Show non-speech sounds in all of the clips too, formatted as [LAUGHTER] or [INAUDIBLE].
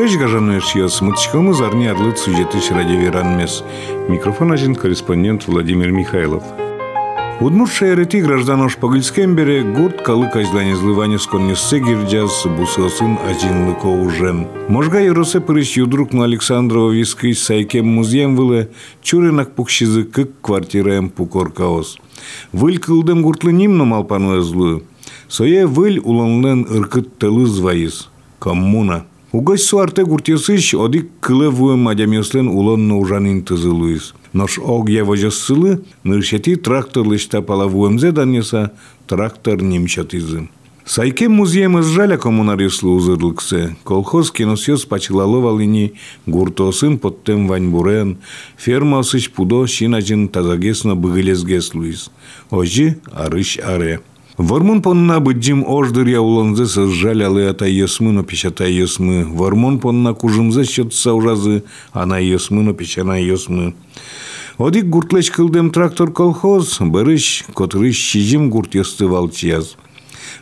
Урежь гажаную шьёс, мытчком из арни одлыт сюжеты радиоверанмес. Микрофон один корреспондент Владимир Михайлов. Удмурт шайрети гражданош погыльскем бере гурт калы казлани злывани сконнессе гирджаз бусосын ажинлыко ужен. Можга юросе пырыш юдрук на Александрова вискый сайкем музеем вылы чуринак пукшизы кык квартираем пукоркаос. Выль кылдым гуртлы нимно малпану злую. Сое выль уланлен ыркыт тылы звайыз. Коммуна. Угась суарте куртесыщ одик кылывы мадямеслен улон нужанин тызылуис. Нож огья вожессылы, ныршети трактор лышта палавуэмзе данеса, трактор немчатызы. Сайке музеем жаля коммунарислу узырлыксы. Колхоз киносьёз пачылаловалини гуртосын поттем ваньбурен, фермасыч пудо шинажин тазагесно быгылезгес луис. Ожи арыш аре. Вармон понна быджим ождыр яуланзы сызжаль алы ата есмы но печата есмы. Вармон понна кужымзы счетса ужазы, ана есмы но печана есмы. Одик гуртлеч кылдем трактор колхоз, бырыш, котрыш шижим гурт есты валчияз.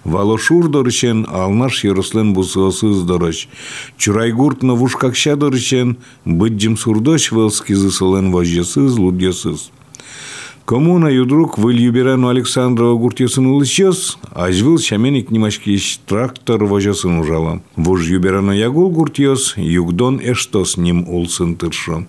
Валошур дорышен алнаш ерослен бусосыз дорыш. Чурай гурт новушкакша дорышен, быджим сурдош велскизы солен вожесыз, лудесыз. Коммуна юдрук выль юбирану Александрова гуртесын улычес, ажвыл шаменик немашкиш трактор вожасын ужала. Вуж юбирану ягул гуртес, югдон эштос ним улсын тыршо.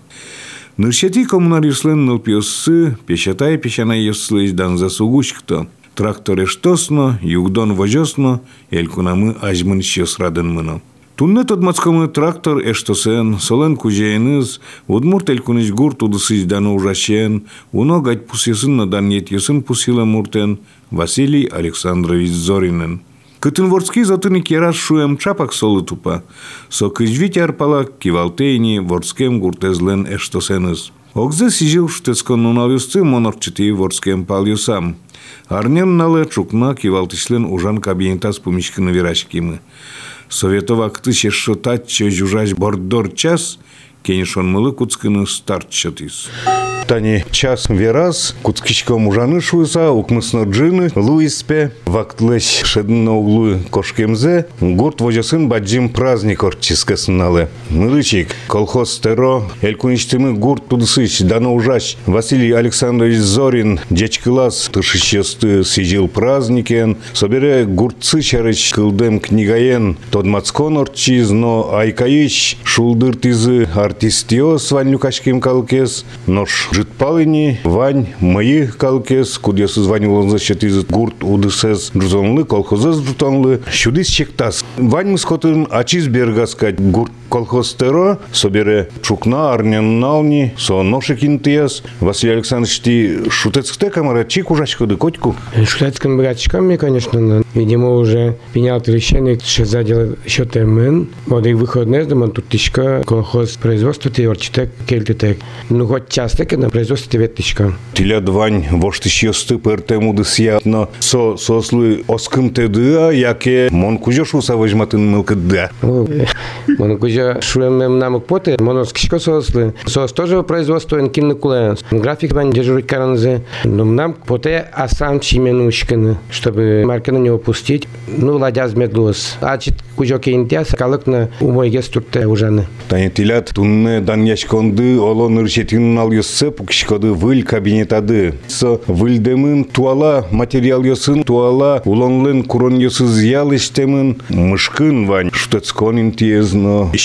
Ныршети коммунар юслен нылпиоссы, пешатай пешана еслыш дан засугучкто. Трактор эштосно, югдон вожосно, элькунамы ажмын щес радын мыно. Тунне мацкамы трактор эштосен, солен кужейныз, удмурт элькунич гурт удысыз даны ужашен, уно гать пусесын дан етесін пусила муртен Василий Александрович Зоринен. Кытын затыны керас шуем чапак солы тупа. Со кыжвить арпала кивалтейни ворскем гуртезлен эштосеныз. Огзе сижил штецкон нунавюсты монорчити ворскем палюсам. Арнем нале чукна кивалтишлен ужан кабинетас пумишкины верашкимы. советовак тыше шытатча жужаж бордор час, кенешон мылы куцкыны старт чатис. Тани час вераз, куцкичко мужаны шуйса, укмысно джины, луиспе, вактлыш шедно углу кошкемзе, гурт вожасын баджим праздник орчискасыналы. Мырычик, колхоз теро, элькуничтымы гурт тудысыч, дано ужач, Василий Александрович Зорин, дечкылас, тышищесты сидел праздникен, собере гуртцы чарыч кылдем книгаен, тодмацкон орчиз, но айкаич, шулдыр тизы артистиос ванюкашким калкес, нош жытпалыни вань мыйы калкес кудесыз вань улынзы из гурт УДСС джузонлы колхозы джутонлы шудис чектас. Вань мы мысхотын ачиз сказать, гурт колхоз теро собере чукна арнян нални со ношекин тияс Василий Александрович ти шутецкте камара чик ужачку да котку шутецким братчиками конечно видимо уже принял решение что задел счет мен вот их выходные дома тут тишка колхоз производства ты орчитек кельтетек ну хоть часто когда производстве веточка. Тиля двань вошти шьосты пертему дысья, но со сослы оскым тедыа, яке мон кужа шуса возьматын мылкыда. Мон кужа шуем намык поты, монос кишко сослы. Сос тоже производство инкинны кулен. График вань дежурить каранзе. Но нам поте асам чименушканы, чтобы марканы не упустить. Ну, ладяз медлос. А чит кужо кейнтяс, калыкны умойге стурте ужаны. Тани тилят тунны дан яшконды, олон ыршетин ал юссып, пукшкоды выл кабинетады. Со вылдемын туала материал йосын туала улонлын курон йосыз ял иштемын мышкын вань штецконин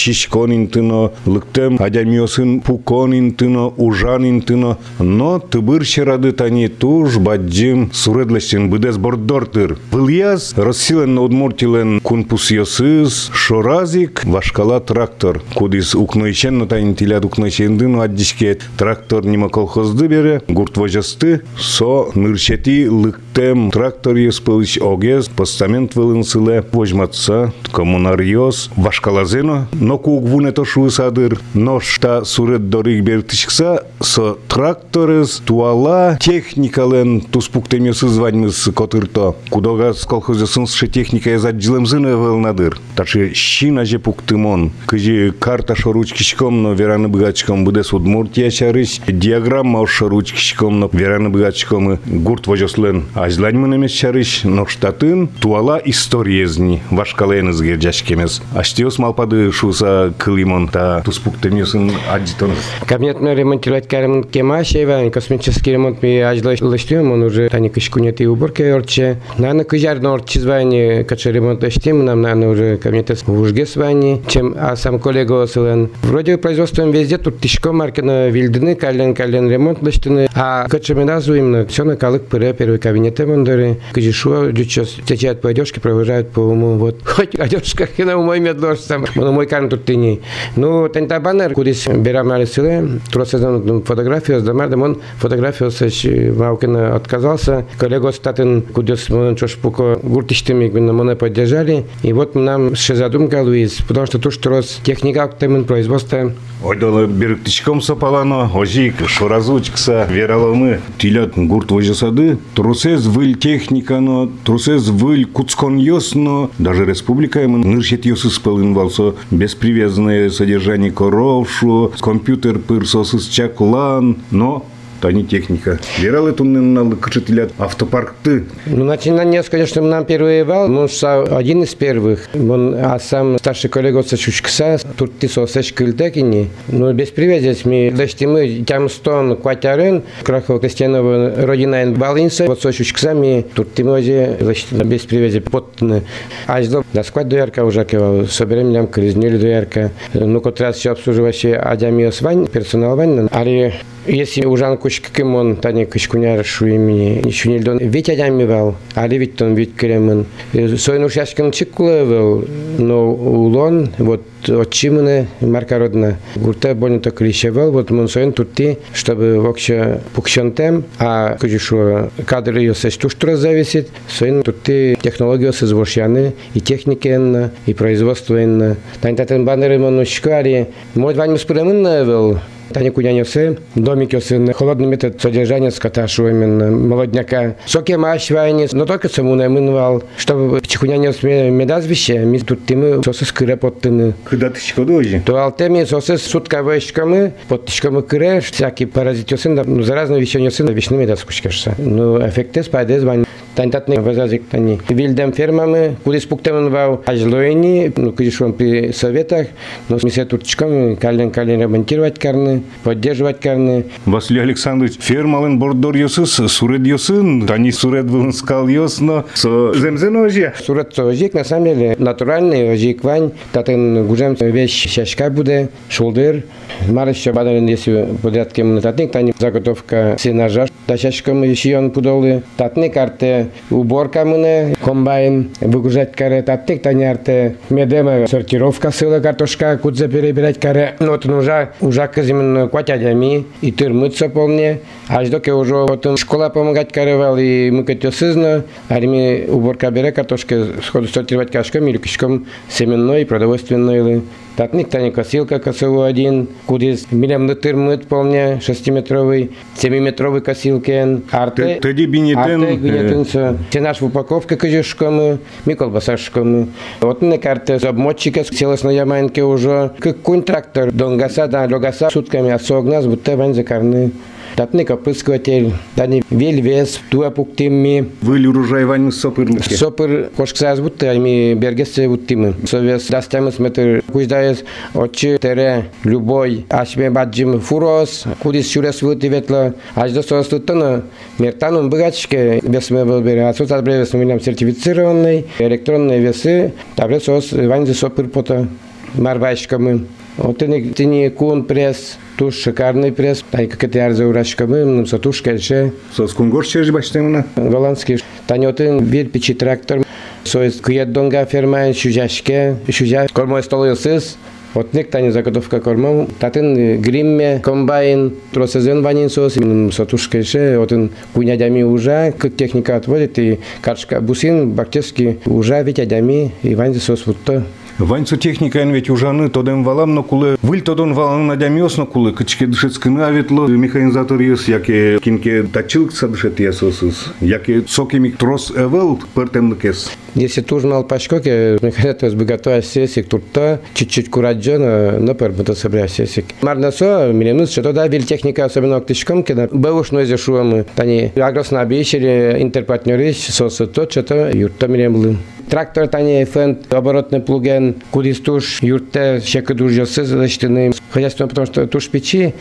тиезно, шишконин тыно, лыктем адямиосын пуконин тыно, ужанин тыно, но тыбыр шерады тани туж баджим суредлештен быдес бордортыр. Выльяз рассилен удмуртилен кун пус йосыз, шоразик вашкала трактор. Кудис укнойчен на тайн тилят укнойчендын аддишке трактор не Нима колхозды бере, гурт вожасты, со нырчети лыктем трактор еспылыч огез, постамент вылынсыле, вожматса, коммунар йос, вашкалазено, но кугвуне то шуысадыр, но шта сурет дорыг бертишкса, со тракторез туала техникален туспуктемесы званьмыз котырто, кудога с колхозесынсше техника язаджилемзыны вылнадыр. Тачы щина же пуктымон, кыжи карта шоручкичком, но вераны бгачком буде судмуртия чарыш, диаграмма ошо ручкичком но вераны бгачком гурт вожослен ажлань эмес чарыш но штатын туала историезни вашкален изгер жашкемес аштиос малпады шуса са кылимон та туспуктемьосын аджитон. Кабинет мы ремонтировать карем кема шева, космический ремонт ми ажлаш лаштем, он уже тани кышкунет и уборка орче. Наверное, кыжар норчи звани, кача ремонт лаштем, нам наверное уже кабинет в ужге звани, чем а сам коллега осылен. Вроде производством везде тут тишко маркина вильдыны, кален кален ремонт лаштыны, а кача миназу именно все на калык пыре первый кабинеты мандары, кыжишу, сейчас течет по одежке, провожают по уму, вот. Хоть одежка, [LAUGHS] на мой медлож сам, но мой карн ты не. Ну, тента баннер, кудис берам на силе, тросезон фотографию, сдамар, демон фотографию сеч Ваукина отказался. Коллега статен, кудис мы чош пуко гуртиштами, на моне поддержали. И вот нам ще задумка, Луиз, потому что туш трос техника, темен производства Ойдолы беріктішком сапалано, ожик, шоразучкса, вералымы, тилят гурт вожасады, трусез выль техникано, трусез выль куцкон йосно, даже республика ему ныршет йосы спылын валсо, беспривязанное содержание коров, шо, компьютер пырсосыз чаклан, но тани техника. Верал эту нал кычетилят автопаркты. Ну, начинание, конечно, нам первый вал, но один из первых. Он, а сам старший коллега Сачучкса, тут ты сосешь кыльдекини. Ну, без привязись, мы дошли мы тям стон кватярен, Крахова Костянова родина Балинса, вот Сачучкса, мы тут ты мозе, без привязи подтны. А ждал, да сквать доярка уже кивал, соберем нам кризнили доярка. Ну, кот все обслуживающий Адямиос Вань, персонал Вань, али если ужан кучка кемон, тани кучкуняр шу имени, ничего не льдон. Ведь я мивал, али ведь он ведь кремен. Сойну шашкин чикулевел, но улон, вот отчимане марка родна. Гурте больно то клишевел, вот мон соен тутти, чтобы вообще пукшентем, а кучу кадры ее сесть туштра зависит, соен тутти технологию се звошяны, и техники и производство инна. Тань татен баннеры монушкари, мой вань спремен Таня кунянясы, домики сын, холодный метод содержания скота, что именно молодняка. Соки маш вайни, но только саму не минвал, чтобы чихунянес медазвище, ми тут тимы сосы скыре подтыны. Когда ты шкодожи? То алтеми сосы сутка вешками, под тишками кыре, всякий паразитосын, ну заразно вещенесын, вишны медаскучкашса. Ну эффекты спайдез вань. Тантатны вазазик тани. Вильдем фермами, куда спуктемен вау ажлоини, ну кудишон при советах, но мы се турчками кален кален ремонтировать карны, поддерживать карны. Василий Александрович, фермалын бордор йосыз, сурет йосын, тани сурет вын скал йосно, со земзен ожи. Сурет ожик, на самом деле, натуральный ожик вань, татын гужем вещь шашка буде, шулдыр, Марыш бадан если подряд кем татник, тани заготовка сенажа, тащашкам еще он пудолы, татник карте уборка мыне, комбайн, выгружать каре татник, тани арте медема сортировка сыла картошка, кудзе перебирать каре, ну вот уже уже казимен кватядями и тырмыться полне, аж доки уже вот школа помогать каревал и мы катё сызно, арми уборка бере картошка, сходу сортировать кашком или кишком семенной, продовольственной, Татник тани косилка косову один, кудис милям тырмыт полне, шестиметровый, семиметровый косилкен. Арте, тоді бінітен. Арте гнетинца. Це наш в упаковка кажешками, ми колбасашками. От не карте з обмотчика, сілась на яманке уже. Как кунь трактор, донгаса, да, логаса, сутками осогнас, будто вань закарны. Татник опрыскиватель, дани вельвес, туа пуктимми. Выль урожай вань сопырлыки. Сопыр кошксаяз будто, ами бергесе буттимы. Совес дастямыз метр куздаяз, очи тере любой ашме баджим фурос, кудис шурес вылти ветла, ажда соостыттаны, мертанун быгачке весме был бере, а соцат бре весме минам сертифицированный, электронные весы, табре сос вань за сопыр пота марвайшкамы. Вот ты не кун пресс, туш шикарный пресс, тай как это ярза урашкамы, нам сатуш кельше. Сос кунгор чеш баштемна. Голландский. Танётын бир пичи трактор. Соис кует донга ферма, шужашке, шужа, кормо столойсыз. Вот некто заготовка кормом, татын гримме, комбайн, тросезен ванин сос, сатушка еще, вот он кунядями уже, как техника отводит, и каршка бусин, бактически уже витядями, и ванин сос вот то. Ваньцу техника ен ведь ужаны тодем валам но кулы выль тодон валам но кулы кычке дышецкын аветло механизатор ёс яке кинке тачылк садышет ясосыз яке сокеми трос эвел пертемлыкес Если туж мал пашкоке, бы готовя сесик турта, чуть-чуть кураджона, но пер собря сесик. Марна со, миленус, что тогда виль техника особенно октышком, когда бэуш нозе шуамы, тани агрос набишили интерпартнеры, сосы то, что-то юрта милемлы. Трактор тане фент, оборотный плуген, туш, юрте, щека душ жосы защитны. Хозяйство, потому что туш печи,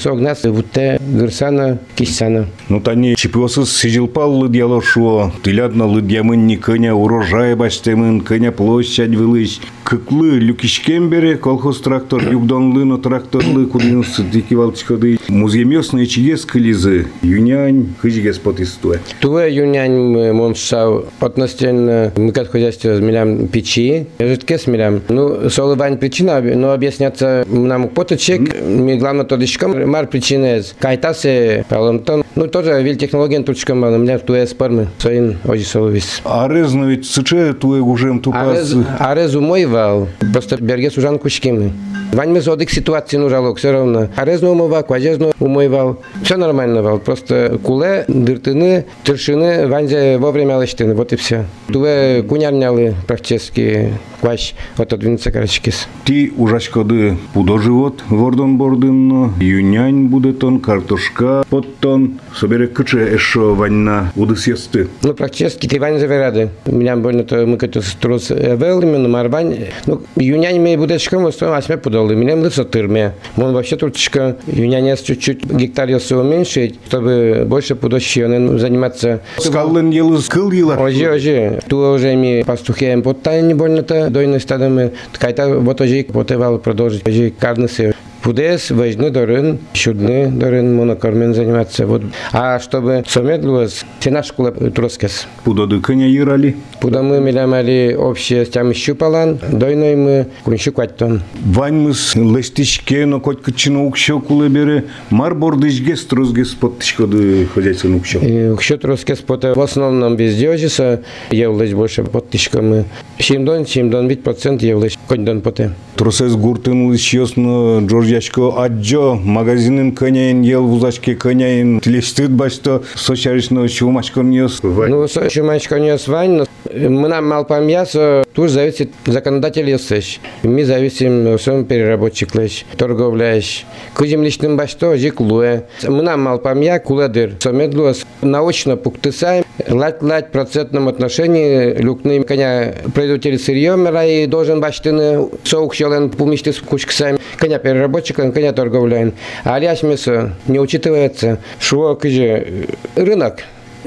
согнас, вутте, гырсана, кисана. Ну тани чипиосыз сижилпал лыдьяло шо, тылядна лыдьямын ни кыня урожай баштемын, кыня площадь вылыш. Кыклы люкишкен бере колхоз трактор, югдонлы, но тракторлы, кудинсы, дики валчкады. Муземёсные чигес кылизы, юнянь, хыжигес потистуэ. Туе юнянь моншау относительно мы как хозяйство змелям печи, жидке смелям. Ну, солывань причина, но объясняться нам поточек, ми главное то дышком, мар причины, кайтасе, паломтон. Ну, тоже виль технология тучком, но меня туе спармы, соин, ожи соловис. Арез, но ведь сыче туе гужем тупас. арез умойвал, просто берге сужан кучкими. Вань мы зодик ситуации ну жалок, все равно. Арезно умывал, квазезно умывал. Все нормально вал. Просто куле, дыртыны, тершины, ванзе вовремя лыштыны. Вот и все. Туве кунярняли практически кващ отодвинуться корочкис. Ти ужашкоды пудо живот вордон бордынно, юнянь будетон, картошка поттон, собере кыче эшо ваньна удысесты. Ну, практически ты вань заверяды. Меня больно то мы как-то струс вел именно марвань. Ну, юнянь мы будечком остаем асме подолы. Меня млыца тырме. Он вообще турчика юнянь чуть-чуть гектар если уменьшить, чтобы больше пудощенен заниматься. Скаллен елы скыл елар. Ожи, ожи. Ту уже ми пастухеем поттайн не больно-то дойны стадами. Ткайта вот ожи потевал продолжить. Ожи карнысы. Худес вождь дорын, чудны дорын, монокормен заниматься. Вот. А чтобы сомедлуаз, сена школа троскес. Пуда дыкыня юрали? Пуда мы милямали общее стям щупалан, дойной мы кунщу кваттон. Ваньмыс лестичке, но хоть кочину укшо кулебере, марбор дыжгес трозгес подтышкоды хозяйствен укшо. Укшо троскес пота в основном везде ожиса, явлась больше подтышками. Чем дон, чем дон, ведь процент явлась. Коньдон поте. Тросес гуртын лысьёсно, Джорджашко аджо, магазинын кыняйын, ел вузашке кыняйын, тлестыт башто, сочаришно чумашкон ёс. Ну, еще мальчика не свань, но мы нам мал памьясо, тут зависит законодатель ёсыш. Мы зависим всем переработчик лещ, торговля лещ. Кузим личным башто, жик луэ. Мы нам мал памья, куледыр. Самедлуас научно пуктысаем, лать-лать процентном отношении. Люкны коня производитель сырьем рай должен баштыны соук щелен пумишты с кучксами, коня переработчиком, коня торговляем. А мясо не учитывается, что кыже рынок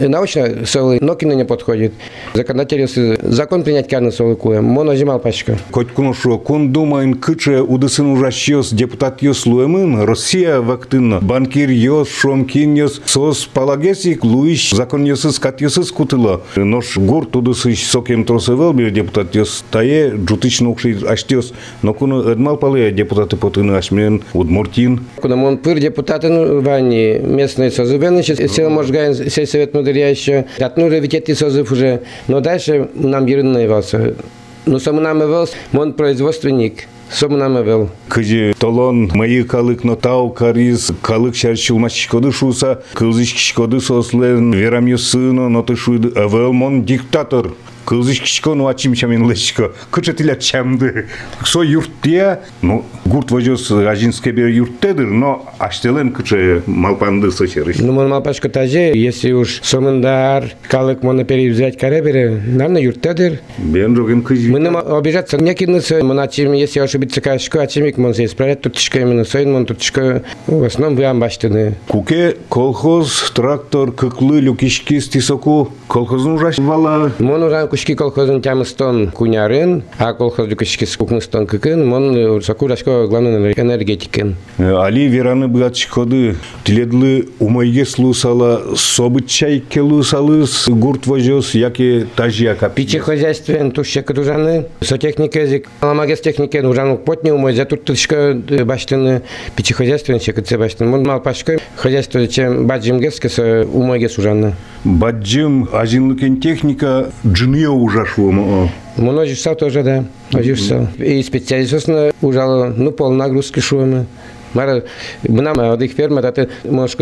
научно солы Нокина не подходит. Законодатель закон принять карны солы куем. Моно зимал пачка. Коть куношо, кун думайн кыче удысын ужащёс депутат ёс луэмын, Россия вактынно, банкир ёс, шомкин ёс, сос палагесик луиш, закон ёсыз кат ёсыз кутыло. Нош гур тудысыш сокем тросывел бир депутат ёс, тае джутыч нокши аштёс, но куну эдмал пале депутаты потыны ашмен, удмуртин. Куда он пыр депутаты ну, вани местные созывы, значит, сел можгаин сельсовет мудря еще. Ну, ведь эти созыв уже. Но дальше нам ерын наивался. Но сам нам явился, он производственник. Сам нам явил. Кыжы толон майы калык нотау кариз калык шарчылмашкоды шуса кылзыш кишкоды сослен верам ёсыно ноты шуйды эвел мон диктатор кылзыш кишкону ачим чамен лешко кычы тиля чамды со юрттия ну гурт вожос ажинске бер юрттедыр но аштелен малпанды Ну, мон малпашка таже, если уж сомындар, калык моны перевзять каребере, наверное, юртедер. бен жогем кыжы Мы нам обижаться не кинуться, мы если ошибиться кашку, а чем мон здесь справить, тут тишка именно соин, мон тут тишка, в основном вы куке колхоз трактор кыклы люкишки стисоку колхозун жаш вала. Мон уран кушки колхозын тямыстон кунярын, а колхоз кушки скукныстон кыкын, мон сакурашко по главной энергетике. Э, али вераны быгат чикоды, тиледлы умайге слусала, собы чайке лусалы, гурт вожос, яки тажьяка. Пичи хозяйствен, тушчека дужаны, со технике язык, аламагес технике, нужан потне умой, за тут тышка э, баштыны, пичи хозяйствен, чека це баштыны. Мон мал пашка, хозяйство, чем баджим гескеса, умайге сужаны. Баджим, азинлыкен техника, джиния ужашвома. Мон ожишсал тоже, да, ожишсал. И специалист ужало, ну, пол нагрузки шуємо. Мара, нам молодых фермер, это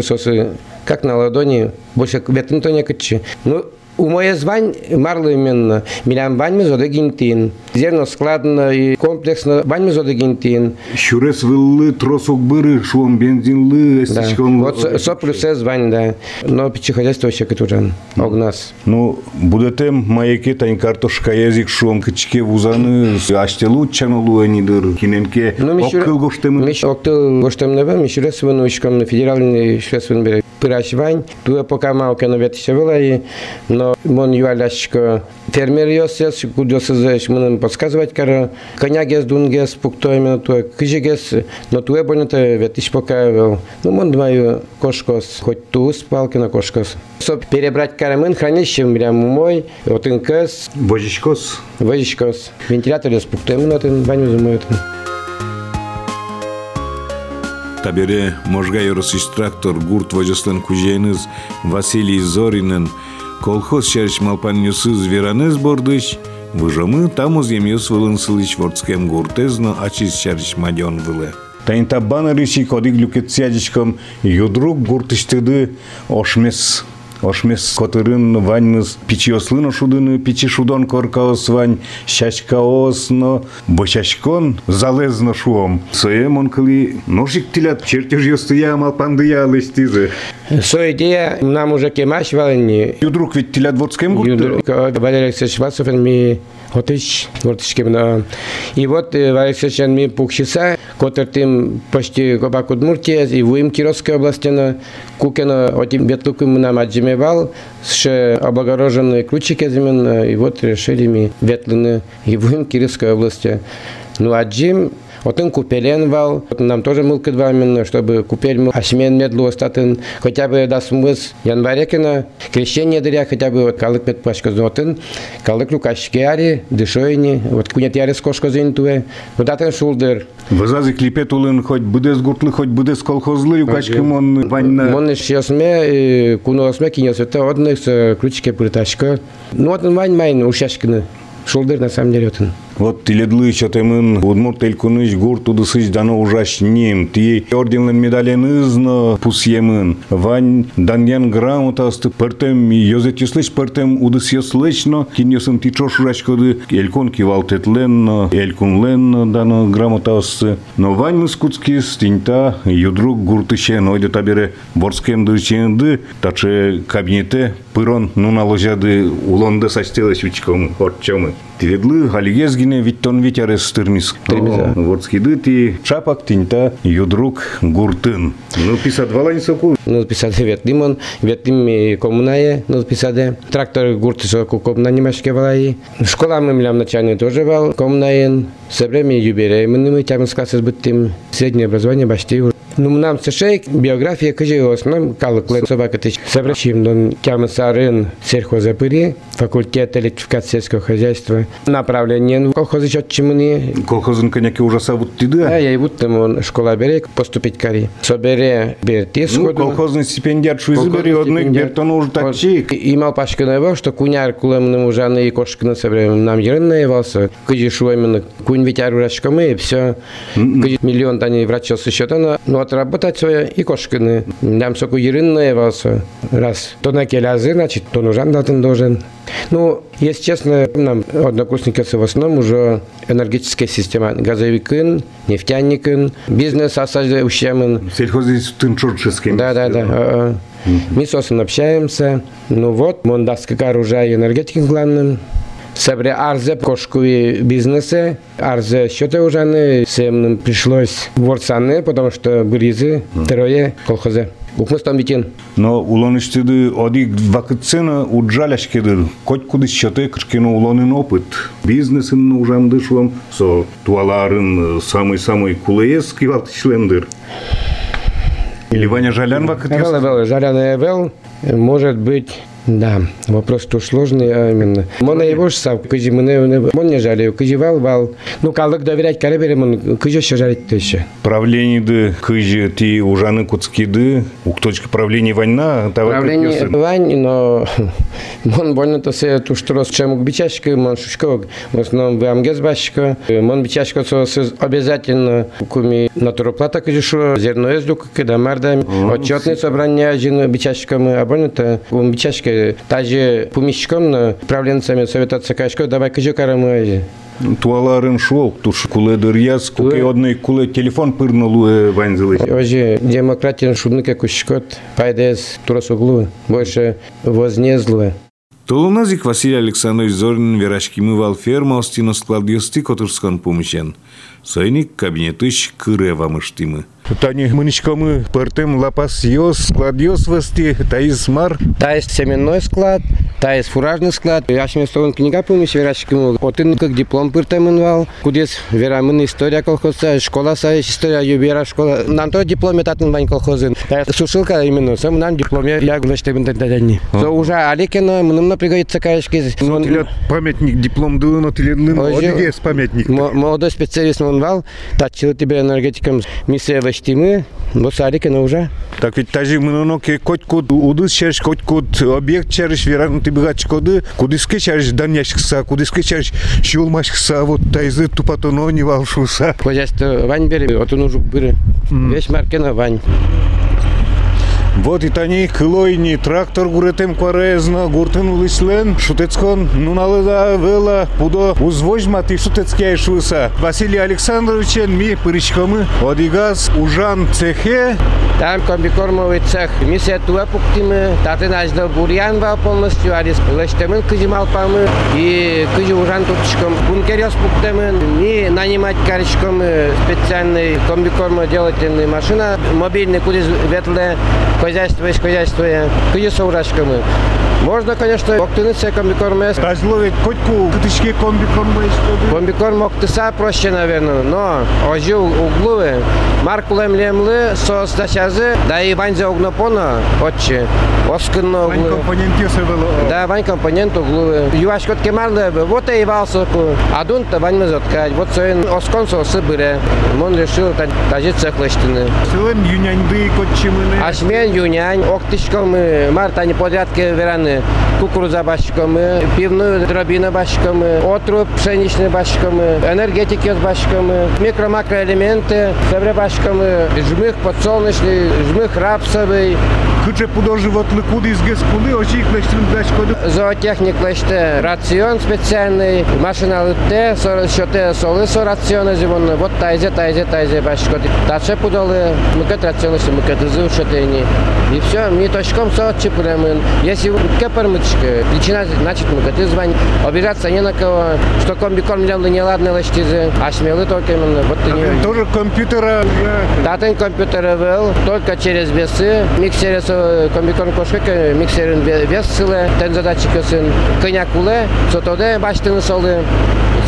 сосы, как на ладони, больше ветрно не качи. Ну, У моей звань марлы именно. Милям вань зода гинтин. Зерно складно и комплексно вань зода гинтин. Шурес выллы, тросок быры, шуом бензинлы, Да. эстичкон. Вот со, со плюс э звань, да. Но печи хозяйство вообще катужан. Огнас. Ну, будетем маяке тань картошка язык шуом кычке вузаны, аштелу чанулу анидыр, киненке, Ну, мишур... гоштемы. Октыл гоштем неба, мишуре свину ишком на федеральный швесвен бере. Пыраш вань, туе пока малке на ветище вылай, но мон юаляшко фермер йосес, кудосы заешь, мы подсказывать кара, коня гес дунгес, пукто именно туе, кыжи гес, но туе больно-то ветиш пока вел. Ну, мон думаю, кошкос, хоть ту спалки на кошкос. Соп перебрать карамын хранищем, прям мой, вот инкас, Божичкос. Вăжишкос. Вентилятор с пуктем на ten баню зимует. Табере можга yorosыш трактор гурт вожеслен кужейныз Василий Зоринен колхоз шарыш малпаннюсыз веранез бордыш выжымы тамыз емьёс вылынсылыш ворцкем гуртезно ачиз шарыш мадён вылы. Тайн табана риши кодик люкетсядичком юдрук гуртыштыды ошмес Ошмес котырын ваньмыз пичиослыно шудыны пичи шудон коркаос вань шашкаосно бочашкон залезно шуом. Соем он кыли ножик тилят чертеж ёстыя малпандыя лыстизы. Со идея нам уже кемаш валени. Юдрук ведь тилят водскем гурты. Валерий Алексеевич Васов ми отыш гуртышки на. И вот э, Валерий Алексеевич ми пукшиса, котыр тим почти кобак Удмуртия и в им Кировской области на Кукена отим бетлуку нам отжимевал, ше облагороженные ключики именно, и вот решили ми ветлины и в Кировской области. Ну, отжим Отын купелен вал, вот нам тоже мылка два именно, чтобы купель мы ашмен медлу остатын, хотя бы да смыс январекина, крещение дыря, хотя бы вот калык мед пашка зотын, калык лукашки ари, дышойни, вот кунят яре скошко зинтуе, ну датен шулдер. Вазазы клипет улын хоть будес гуртлы, хоть будес колхозлы, юкачкым он ваньна. Мон иш ясме, куно ясме, кинес это одних с ключики приташка. Ну вот вань майн ушашкины, шулдер на самом деле отын. Вот тиледлы чатемын удмурт элкуныш гур тудысыч дано ужаш ним. Ти орденлен медален ызно пусьемын. Вань даньян грамотасты пыртем йозет юслыч пыртем удыс йослычно. Кин йосын ти чош ужаш коды элькон кивалтетлен, элькунлен дано грамотасты. Но вань мыскутски стинта юдрук гуртышен ойде табере борскем дырченды. Таче кабинете пырон нуналожады улонды сачтелась учком отчомы. Тиледлы галигезгине виттон витярес тырмис. Тырмиза. Вот скидыт и чапак тинта юдрук гуртын. Ну, писат валань соку. Ну, писаде ветлимон, ветлим коммунае, ну, писаде. Трактор гурты со куком на немашке валаи. Школа мы млям начальный тоже вал, коммунаен. Со время юбилея мы мы тям сказать быттим. Среднее образование почти уже. Ну, нам сешей биография кажи в основном калыклы собака тыч. Собращим дон тям сарын сельхозапыри, факультет электрификации сельского хозяйства. Направление в колхозы чимыни. Колхозын коньяки ужаса вот тиды. Да, я и вот там он школа берег поступить кари. Собере берти Ну, сходу. колхозный стипендиат шуизыбери одних бертону уже тачик. Имал пашка наевал, что куняр кулем уже и кошка на себе нам ерен наевался. Кыжи шу именно кунь витяр урашкамы и все. Кыжи миллион тани врачос еще то, но отработать свое и кошка на. Нам соку ерен наевался. Раз. То на келязы, значит, то нужен датен должен. Ну, если честно, нам однокурсники в основном уже энергетическая система. Газовикын, нефтяникын, бизнес осажда ущемын. Сельхозин чурческим. Да, да, да. а, а. Мы с общаемся. Ну вот, он даст как оружие энергетики главным. Собре арзе кошку и бизнесе. Арзе счеты уже не всем пришлось ворцаны, потому что бризы, второе колхозе. Укмыс там битен. Но улоныштыды одик вакытсена уджаляшкедыр. Коть куды счеты кышкено улонын опыт. Бизнесін ужамды шуам, со туаларын самый-самый кулеес кивалтышлендыр. Или Ваня Жалян вакыт Вел, вел, жареный вел, может быть, да, вопрос то сложный, а именно. Мона его ж сам, кыжи мне, мон не жалею, кыжи вал, вал. Ну, калык доверять каре берем, кыжи еще жарить то еще. правлениеды кыжы ти ужаны куцкиды укточка правление война Правление Вань, но [LAUGHS] мон больно то се ту что раз чем бичашка, мон шушко, в основном в амгез башка, мон бичашка со обязательно куми натуроплата кыжи шо, зерно ездю, когда марда, отчетные собрания один бичашка мы, а больно то он бичашка Кыжы, тажи пумищиком правленцами Совета ЦКшко, давай кыжы карамы. Туаларын шол, туш куле дырьяс, куке одной куле телефон пырнулу ванзылы. Оже демократиян шудныке кушкот, пайдес турасуглу, больше вознезлуе. Толуназик Василий Александрович Зорин верашкимывал ферма остино складьости котурскан помощен. Сойник кабинетыш кырева мыштимы. Тани мыничкамы пыртым лапас йос, склад йос вести, таис мар. Та есть семенной склад, та есть фуражный склад. Я ще стован книга помощь верашкиму. Отын как диплом пыртымынвал. Кудес верамын история колхоза, школа са история юбера школа. Нам то дипломе татын вань колхозын. Та сушилка именно, сам нам дипломе я глаштебен тадани. So уже Аликина мным пригодится каешки. Ну, памятник, диплом лын, Оже- одигес памятник. Молодой специалист он вал, тачил тебе энергетикам миссия вештимы. Вот Аликина уже. Так ведь тажи мыноноке котькут удыс чарш, котькут объект чарш, веран ты быгач коды, кудыске чарш даняшкса, кудыске чарш шулмашкса, вот тайзы тупатоно не валшуса. Хозяйство Вань бери, вот он уже бери. Весь маркина Вань. Вот и тани кылойни трактор гуретем кварезно. Гуртын улыслен шутецкон нуналы да вела пудо. Узвозьмат и шутецкий шуса. Василий Александровичен ми пыричкамы одигаз ужан цехе. Там комбикормовый цех. Миссия туа пуктимы, таты нажда бурьян вал полностью, арис лештемын кыжимал памы, и кыжи ужан тутчиком бункерёс пуктемын, и нанимать каричком специальный комбикормо делательный машина, мобильный кудис ветле, хозяйство есть хозяйство, кыжи соурашкамы. Можно, конечно, октыныться комбикорме, Тазловит котку. Кытышке комбикорма истоды Комбикорм октыса проще, наверное, но ожи углы, Маркул эмлемлы соос дачазы да и банза огнопона отче. Оскын углы. Вань компонент юсывылы. Да, вань компонент углы. Юашкот кемарлы вот и валсоку. Адунта вань мазотка. Вот соен оскон соосы быре. Мон решил даже цехлыштыны. Сылым котчи мыны. Ашмен юнянь октышко мы, марта не подрядки вераны. Кукуруза башкомы, пивную дробина башкомы, отруб пшеничный башкомы, энергетики башкомы, микро-макроэлементы, севре башкомы. Жмых подсолнечный, жмых рапсовый, Кыче их лештин дач коды зоотехник леште, рацион специальный, машина лытте, счете солы со рациона животные, вот тайзе, тайзе, тайзе башкот. Таче пудолы, мыкет рацион, если мыкет изы шотени. И все, ми точком со чипуремын. Если кепер мычка, причина, значит мыкет звань. Обижаться не на кого, что комбикорм лемлы неладно лештизы, а смелы только именно, вот ты не Тоже компьютера я Датын компьютер был только через весы. Миксер миксерин вес сылы. Тен задатчик сын коняк улы. Сотоде баштыны солы.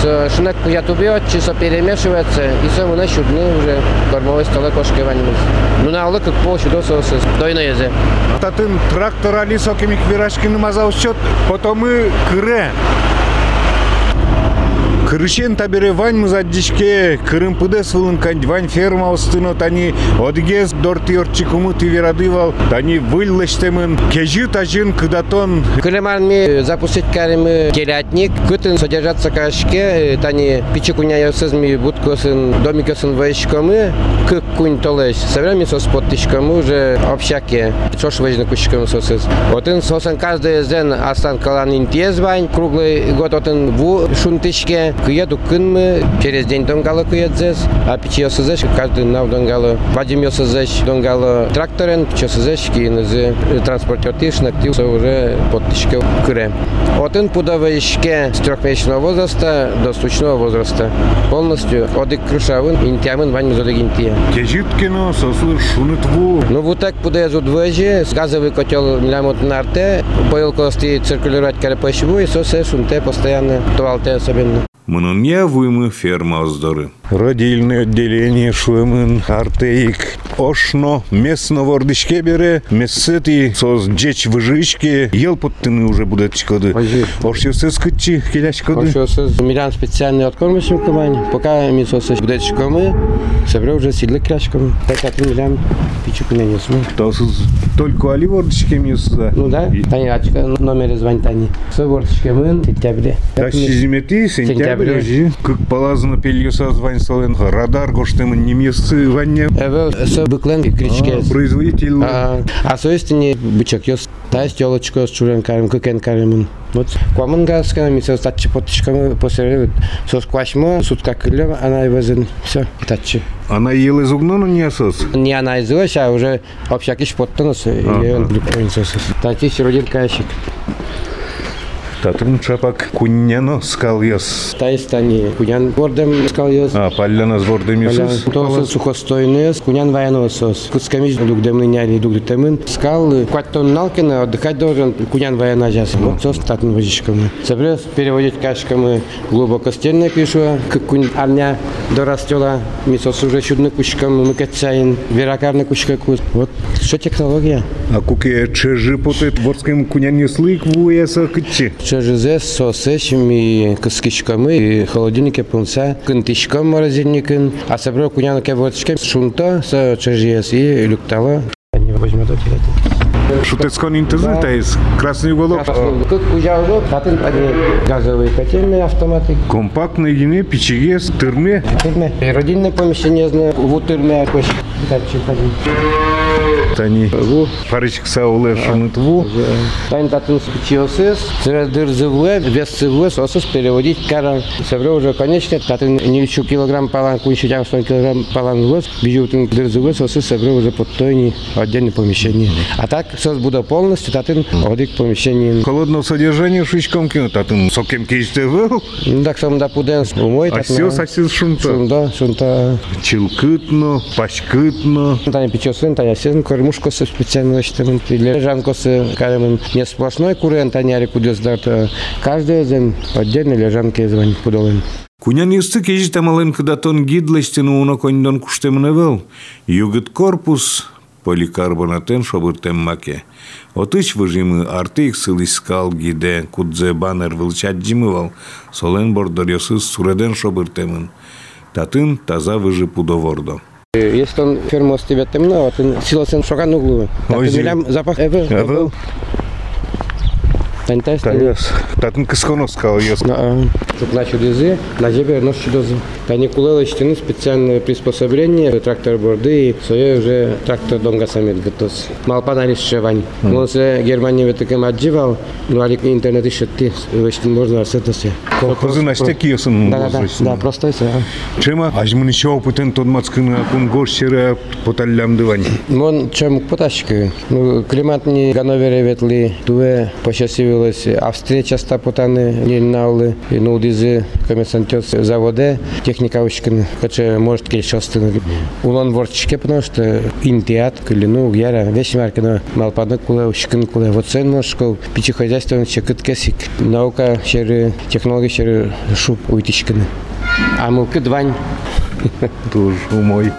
Со шнек ятубе отчи со перемешивается. И со мына щудны уже кормовой столы кошки ванимыз. Ну на улы как пол щудо сосы. Дойно езе. Татын трактор алисокимик вирашкины мазал счет, потом и кыре. Кырышен табире вань музаддишке, кырым пыде сылын кань вань ферма остыно тани одгез дорти орчикуму тиверадывал, тани выллештемын, кежи тажин кыдатон Кылеман ми запустить каримы келятник. Кытын содержаться кашке. Тани пичекуня ясыз ми будкосын, домикосын вайшкамы. Кык кунь толеш. Современный сос подтышкамы уже общаке. Чош вайжны кушкамы сосыз. Отын сосан каждый зен астан калан интезвань. Круглый год отын ву шунтышке. Кыеду кынмы. Через день донгалы кыедзес. А пичи ясызеш каждый нав донгалы. Вадим ясызеш донгалы тракторен. Пичи ясызеш кинызы транспортер тишнак тил уже подтышке кыре. Отын пудовышке с трехмесячного возраста до сучного возраста. Полностью одык крышавын, интямын вань мезодык интия. кежиткино сосу шунытву. Ну вот так пуда из удвоежи, газовый котел лямот нарте, поилкости циркулировать карапашеву и сосе шунте постоянно, туалте особенно. Мынуния вымы ферма оздоры. Родильное отделение Шуемын, Артеик, Ошно, местно вордышке бере, мессети соз джеч выжичке, ел подтыны уже будет чкоды. Ожи. Ош юсы скытчи, келяч коды. Ошосыз мирян специальный откормышим кабань, пока ми сосе будет шкомы, собре уже сидлы крашкомы. Так от мирян пичуку не несмы. Тасыз только али вордышке мюсса. Ну да, Тани ачка номер звонит Тани. Со вортышкемын, сентябре. Так Сентябрь. ожи. Как полазно пельюса звань солен, радар гоштемын немесы ванне. Эвел со быклен кричке. Производитель А, а со истине бычок ёс. Та есть елочка с чурен карем, кыкен каремын. Вот куамын гаскана, мисал татчы потышкамы посеревит. Сос квашма, сутка кылем, она и везен. Все, татчы. Она ел из угна, но не осос. Не она изылась, а уже общакиш поттыныс, и он люпоинсос. Татчи родин кайшик. Татын чапак кунняно скал ес. Та есть они, кунян гордым сказал ёс. А, палляна с гордым есус. Тосы сухостойные, кунян военного сос. Куцкамиш дугдемны няли дугдемын. Скал, кваттон налкина, отдыхать должен, кунян военна жас. Вот сос татын возичками. Собрес переводить кашками глубоко стенная пишу, как кунь арня дорастела. Мисос уже чудно кучкам, мыкатчаин, веракарна кучка кус. Вот что технология. А куке чежи потет ворским куняне слык вуеса кычи. Чежизе сосечми, кыскичками, и холодильнике пунца, кынтичкам морозильникын, а собрал куняна кевотчкам, шунта, со чежиес и люктала. Не возьмет эти Шутецкон интезы, та есть красный уголок. Как ужалок, татын они газовые котельные автоматы. Компактный гене, печеге, тырме. Тырме. Родильное помещение, знаю, в утырме, кош. Дальше ходим. Тани. Ву. Паричк сауле шумит ву. Тайн татын спичиосес, дыр зывле, вес цывле, сосус переводить кара. Собрал уже конечно, татын не еще килограмм палан, кунчу тям 100 килограмм палан вес, бежут дыр зывле, сосус собрал уже под тойни отдельное помещение. А так сос буде полностью, татын одик помещение. Холодного содержания шучком кино, татын сокем кейсте выл. Ну так сам да пуден умой. А все сосис шумта. Шунда, шунта. Чилкытно, пачкытно. Таня печесын, Таня сен, кормушкосы специально значит, лежанкосы, карем не сплошной курен, Таня рекудес дата. Каждый зен отдельно лежанки звонит пудолын. Кунян юсты кежи тамалын кыдатон гидлестину уна коньдон куштемне вел. Югыт корпус поликарбонатен шобыртем маке. Отыч выжимы артык сылыскал гиде кудзе банер вылчаджимывал. Солен бордорьосыз суреден шобыртемын. Татын таза выжи пудовордо. Jest on firmos tebe temna, no, ten silosen šokan uglų. Oi, žiūrėjom zapach ever. Эвел. Эвел. Тань тест. Таяс. Татын кысконо скал ес. Тут начал дезы, на тебе нож чудозы. Тани кулела штаны специальное приспособление, трактор борды, и свое уже трактор донга самит готов. Малпана решевань. Он се Германия в таком отживал, ну али интернет еще ты, что можно арсетосе. Колхозы на стеки есен Да, да, да, да, просто это. Чема, аж мы ничего опытен тот мацкын акун горщера поталлям дывань. Мон чем поташки. Ну, климат не Ганновере ветли, туе посчастливилось. Австрия часто потаны не налы, и ну дизы коммерсантёс заводе, техника ушкин, хоча может кельшостын. Улан ворчке, потому что интиат, кылину, яра, вещь маркина, малпаны куле, ушкин куле. Вот цен мошков, пичехозяйство, чекыт кесик. Наука, шеры, технология, шеры, шуб уйтичкины. А мылкы двань. Тоже умой.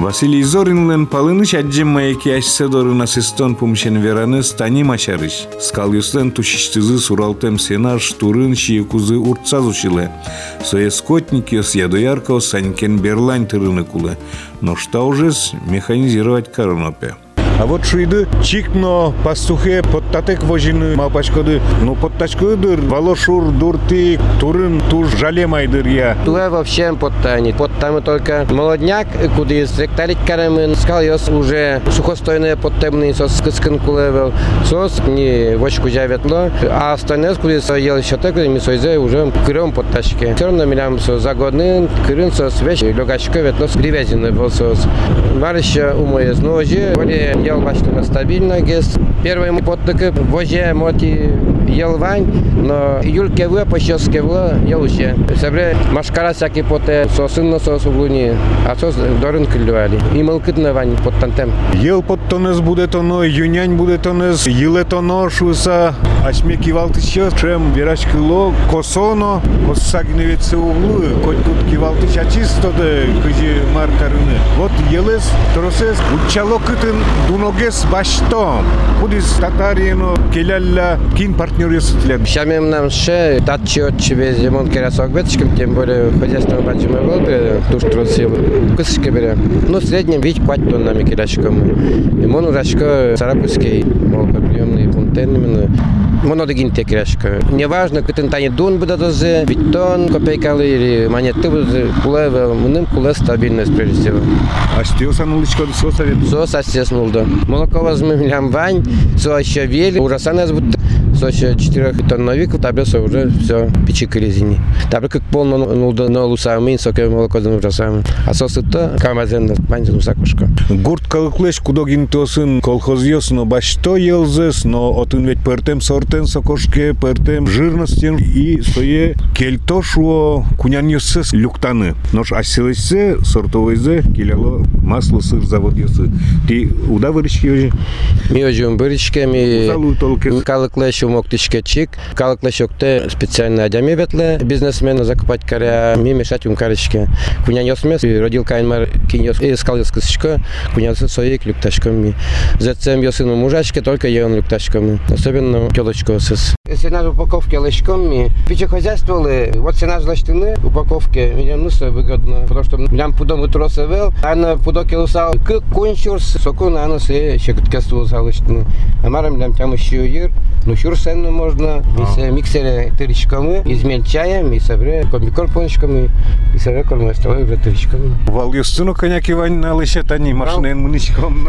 Василий Зоринлен палыныч аджем маяки ашседорын асистон пумшен вераны стани машарыш. Скал юслен тушиштызы суралтем сенаш турын шиекузы уртсазушиле. Сое скотники ос ядоярка ос санькен берлань тырыны кулы. Но что уже механизировать коронопе. А вот шуйды чикно пастухе подтатек вожины мапачкоды, ну подтачкодыр, валошур дурти, турын туж жалемайдыр я. Туе вообще подтанет. Подтамы только молодняк, куда есть ректалить карамын, скал йос уже сухостойные подтемные сос кыскын кулевел, сос не вочку жаветло, а остальное, куда есть ел еще так, ми сойзе уже крем подтачки. Все равно милям со загодны, крын сос вещь, легачка ветло с гривязины был сос. Варища умоє з ножі, волі ел бачно стабільно гес. Первый подтык воже моти ел вань, но юльке вы пощеске вы ел уже. Себре машкара всякие поте сосын на сос углуни, а сос дорын кылюали. И мылкыт на вань под тантем. Ел подтонез буде тоно, юнянь буде тонез, еле тоно шуса, ашме кивалты ще, чем вирач кыло, косоно, коссагневец углу, коть кут кивалты чисто де, кыжи маркарыны. Вот елес, тросес, учало кытын дуногес башто, кудис татарино, келялла, кин партнер есытлен. Щамем нам ще татчи отчи без зимон керасок бетчиком, тем более хозяйство бачимо был бы, туш троси кысышке бере. Ну, в среднем ведь пать тоннами кирячком. И мон урачко сарапуский, мол, приемный пунктен именно. Монодагин текряшка. Неважно, кытын тани дун бедадозы, бетон, копейкалы или монеты бедадозы, кулевел, мыным куле стабильность прежде всего. А что санылычкоды со совет? Со состеснулда. Молоко возьмем вань, со еще вели, ужасанное будто со еще 4 тонновик, табе со уже все, печи резини. Табе как полно нулда на лусами, соке молоко за ужасами. А со сыто, камазен, манзин усакушка. Гурт калыклеш кудогин тосын колхоз но башто елзес, но отын ведь пертем сортен сокошке, пертем жирностен и сое кельтошуо кунян йосес люктаны. Нож асилесе сортовойзе келяло масло сыр завод йосы. Ти уда вырычки уже? Ми ожим бырычке, ми Залу толкес. калыклеш умоктичке чик, калыклеш окте специально адями ветле, бизнесмена закупать каря, ми мешать ум карычке. Кунян йосмес, родил кайнмар кин йос, и скал йоскысычка, кунян соек люкташками. Зацем йосыну мужачке, только ен люкташками. Особенно телочку сыс. Цена упаковки лещками. Печехозяйствовали, вот цена злаштины упаковки, мне ну выгодно, потому что млям пудом утросовел, а на пудок лусал, к кончурс, соку на нос и щекоткесту залыштины. А марам млям там еще юр, ну щур сенну можно, и миксере тыричками, измельчаем, и собре комбикор пончиками, и собре кормостовой уже тыричками. Вал йосыну коняк Ивань на лыше тани машинен мынычком.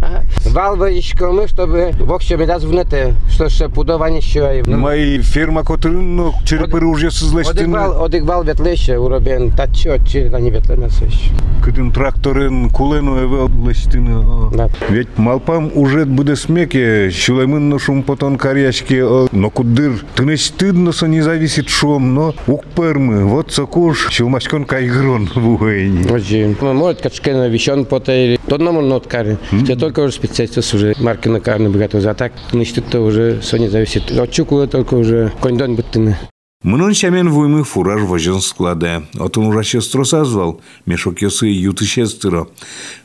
[LAUGHS] Валбочками, чтобы вообще бедаз внете, что ще пудова не ще. Май фирма котрын ну черпыры уже сызлаштын. Одигвал, одигвал ветлеше, уробен, та чо, чи, та не ветле насыш. Кытын тракторын кулену эвел лаштыны. Да. Ведь малпам уже буде смеке, щулемын но шум потон карьяшки, но кудыр тыныч стыдно со не зависит шум, но укпермы, вот сокуш, щулмачкон кайгрон в угойни. Очень. Может, качке на вещон потери. То нам нот кари. Те только уже специалисты уже марки на карны богатые. А так, значит, это уже все не зависит. От чуку только уже кондон быттыны. Мнон шамен вуймы фураж вожен склада. Отын ураше стросазвал, мешок йосы юты шестыро.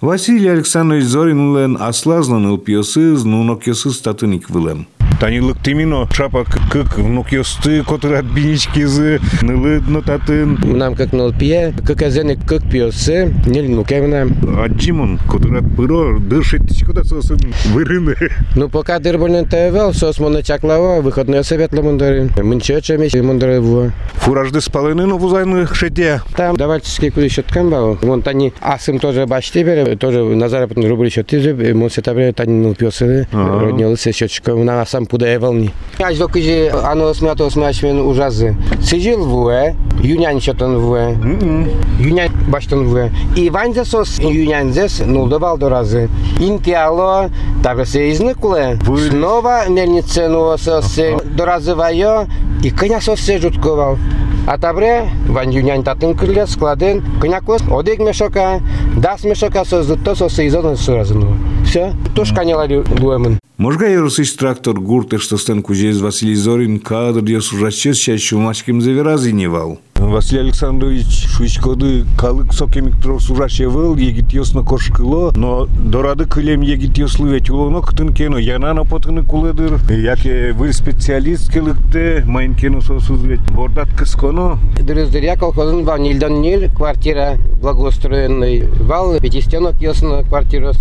Василий Александрович Зорин улен аслазлан ыл пьосы, знунок йосы статыник вылем. Танилык тимино шапак кык внук йосты, который от бинички зы, нылы нотатын. Нам как на лпие, как азены, как пьосы, не ну кевна. А Джимон, который от пыро, дышит, куда сосын вырыны. Ну, пока дырбольный ТВЛ, сос моночаклава, выходной совет ламундари. Мынчочами мундари в. Фуражды спалыны, но вузайны шеде. Там давальческий куда счет камбал. Вон тани асым тоже бачти бере, тоже на заработный рубль счет тиже, мон сетабре тани ну пьосы, роднился счетчика, на асам пуда евелни. Аж до кижи, ано смято смачмен ужазы. Сижил вуе, юнян счетон вуе, юнян баштон вуе. И ваньзе сос юнян зес, ну давал до разы. Интиало, табе се изникуле. Снова мельнице ну сос до разы вайо, и коня сос се жутковал. А табре, ван юнян татын крыле, складен, конякос, одек мешока, дас мешока сос, то сос се изоден суразыну. Все, то шканяла луемын. Можга еросыш трактор гурте, что стен кузез Василий Зорин кадр дес ужачес чаще заверазы невал. Василий Александрович Шуйскоды калык сокемиктров сужашевел, егит йосно кошкыло, но дорады кылем егит йослы ведь улоно кытын кено, яна на потыны куледыр, яке вы специалист келыкте, майын кено сосуз ведь бордат кысконо. Дырыздыря колхозын вал нильдан ниль, квартира благоустроенный, вал пятистенок ясно квартира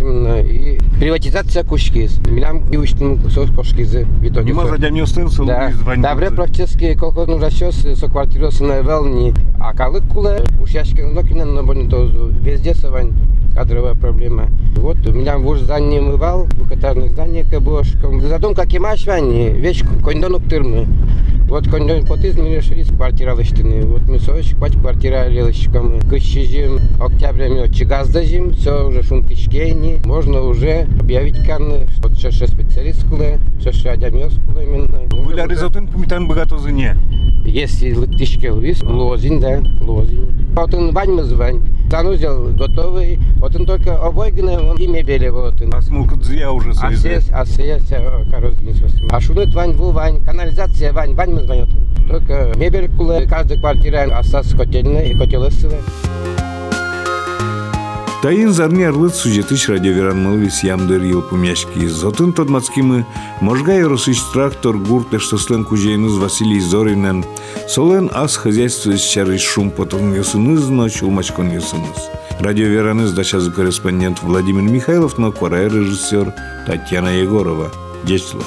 и приватизация кушкиз. Милям и учтым сос кошкизы. Нема задям йостын сыл Да, добре практически колхозный расчес со квартиры на велни. А калык куле, ушашки нокинен на бонитозу, везде савань кадровая проблема. Вот у меня в здание мывал, двухэтажное здание кабошком. Задум как и маш вани, вещь кондонок тырмы. Вот кондон потыз мы решили квартира лыштыны. Вот мы сош пать квартира лылышком. Кыщижим, октябрями отчигаздажим, все уже шунтышкейни. Можно уже объявить карны, что шеше специалист куле, шеше адямёс куле именно. Выля ризотын пумитан богато зыне. Если лыктышке лыс, лозин, да, лозин. Вот он вань мы звань. Санузел готовый. Вот он только обойгны, он и мебели вот. он. А смулка дзия уже А все, а все, короче, не сосем. А шунет вань, ву вань, канализация вань, вань мы. Только мебель куле, каждая квартира, асас котельная и котелесовая. Тайын зарни арлыт сюжетыш радиоверан мылвис ямдыр елпумяшки. Зотын тодмацкимы можга еросыш трактор гурте штослен кужейныз Василий Зоринен. Солен ас хозяйство чарыш шум потом йосыныз, но чулмачкон йосыныз. Радиовераныз дачазы корреспондент Владимир Михайлов, но режиссер Татьяна Егорова. Дечла.